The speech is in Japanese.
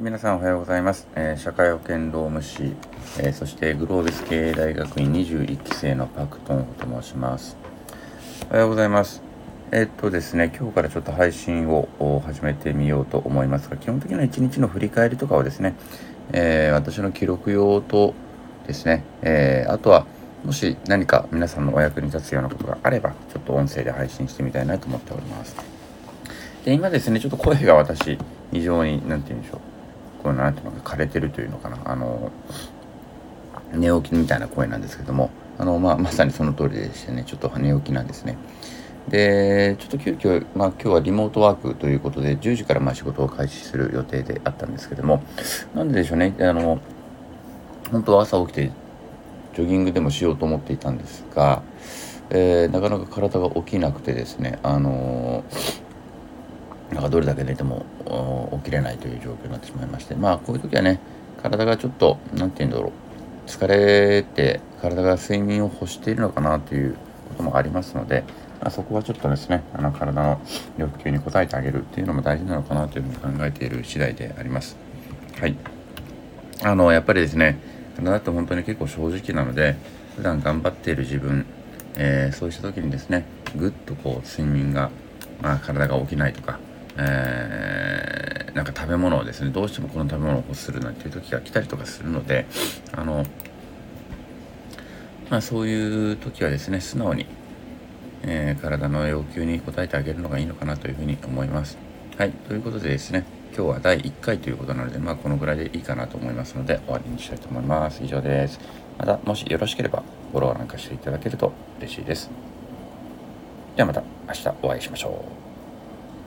皆さんおはようございます。えー社会保険労務士、えーそしてグロービス経営大学院21期生のパクトンと申します。おはようございます。えーっとですね、今日からちょっと配信を始めてみようと思いますが、基本的な一日の振り返りとかをですね、え私の記録用とですね、えあとは、もし何か皆さんのお役に立つようなことがあれば、ちょっと音声で配信してみたいなと思っております。で今ですねちょっと声が私非常に何て言うんでしょうこうなんていうのか枯れてるというのかな。あの寝起きみたいな声なんですけども。あの、まあ、まさにその通りでしてね。ちょっと寝起きなんですね。でちょっと急遽、まあ、今日はリモートワークということで10時からまあ仕事を開始する予定であったんですけども。なんででしょうね。あの本当は朝起きてジョギングでもしようと思っていたんですが、えーなかなか体が起きなくてですね。あのなんかどれだけ寝ても起きれないという状況になってしまいましてまあこういう時はね体がちょっと何て言うんだろう疲れて体が睡眠を欲しているのかなということもありますので、まあ、そこはちょっとですねあの体の欲求に応えてあげるっていうのも大事なのかなというふうに考えている次第であります。はいあのやっぱりですね体って本当に結構正直なので普段頑張っている自分、えーそうした時にですねぐっとこう睡眠が、まあ、体が起きないとか、えーなんか食べ物をですねどうしてもこの食べ物を欲するなんていう時が来たりとかするのであの、まあ、そういう時はですね素直に、えー体の要求に応えてあげるのがいいのかなというふうに思います。はいということでですね今日は第1回ということなのでまあこのぐらいでいいかなと思いますので終わりにしたいと思います。以上です。またもしよろしければフォローなんかしていただけると嬉しいです。ではまた明日お会いしましょう。